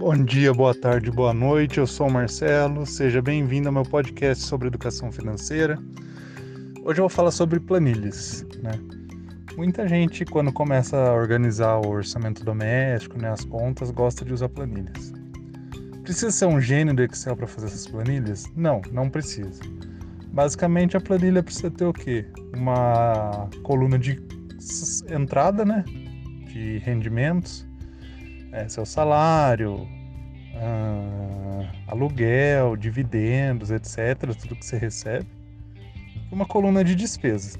Bom dia, boa tarde, boa noite. Eu sou o Marcelo. Seja bem-vindo ao meu podcast sobre educação financeira. Hoje eu vou falar sobre planilhas, né? Muita gente, quando começa a organizar o orçamento doméstico, né, as contas, gosta de usar planilhas. Precisa ser um gênio do Excel para fazer essas planilhas? Não, não precisa. Basicamente, a planilha precisa ter o quê? Uma coluna de entrada, né? De rendimentos, é, seu salário, ah, aluguel, dividendos, etc., tudo que você recebe. Uma coluna de despesas.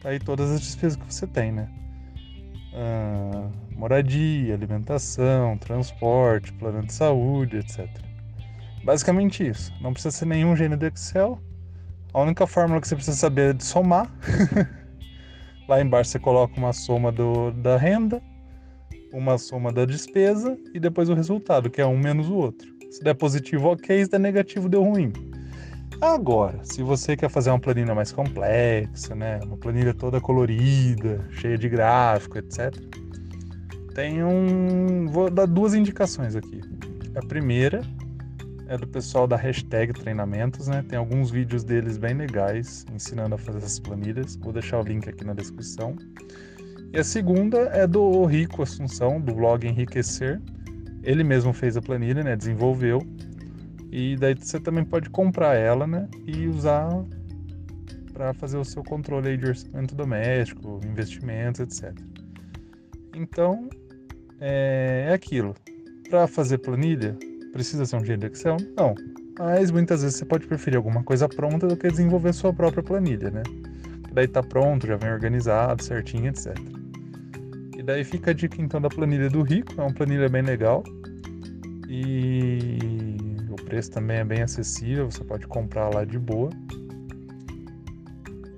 Tá aí todas as despesas que você tem, né? Ah, moradia, alimentação, transporte, plano de saúde, etc. Basicamente isso. Não precisa ser nenhum gênio do Excel. A única fórmula que você precisa saber é de somar. Lá embaixo você coloca uma soma do, da renda, uma soma da despesa e depois o resultado, que é um menos o outro. Se der positivo, ok. Se der negativo, deu ruim. Agora, se você quer fazer uma planilha mais complexa, né, uma planilha toda colorida, cheia de gráfico, etc., tem um. Vou dar duas indicações aqui. A primeira é do pessoal da hashtag treinamentos, né? Tem alguns vídeos deles bem legais ensinando a fazer essas planilhas. Vou deixar o link aqui na descrição. E a segunda é do Rico Assunção, do blog Enriquecer. Ele mesmo fez a planilha, né? Desenvolveu. E daí você também pode comprar ela, né? E usar para fazer o seu controle de orçamento doméstico, investimentos, etc. Então, é, é aquilo. Para fazer planilha, Precisa ser um gênio de Excel? Não. Mas muitas vezes você pode preferir alguma coisa pronta do que desenvolver sua própria planilha, né? Daí tá pronto, já vem organizado, certinho, etc. Daí fica a dica então da planilha do Rico, é uma planilha bem legal. E o preço também é bem acessível, você pode comprar lá de boa.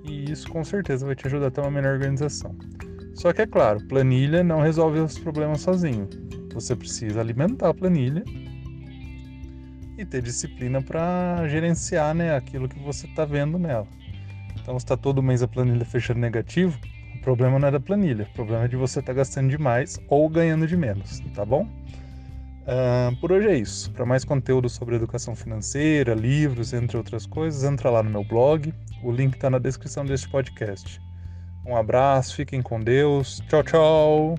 E isso com certeza vai te ajudar a ter uma melhor organização. Só que é claro, planilha não resolve os problemas sozinho. Você precisa alimentar a planilha e ter disciplina para gerenciar né, aquilo que você está vendo nela. Então, se está todo mês a planilha fechando negativo, o problema não é da planilha, o problema é de você estar tá gastando demais ou ganhando de menos, tá bom? Uh, por hoje é isso. Para mais conteúdo sobre educação financeira, livros, entre outras coisas, entra lá no meu blog. O link está na descrição deste podcast. Um abraço, fiquem com Deus. Tchau, tchau!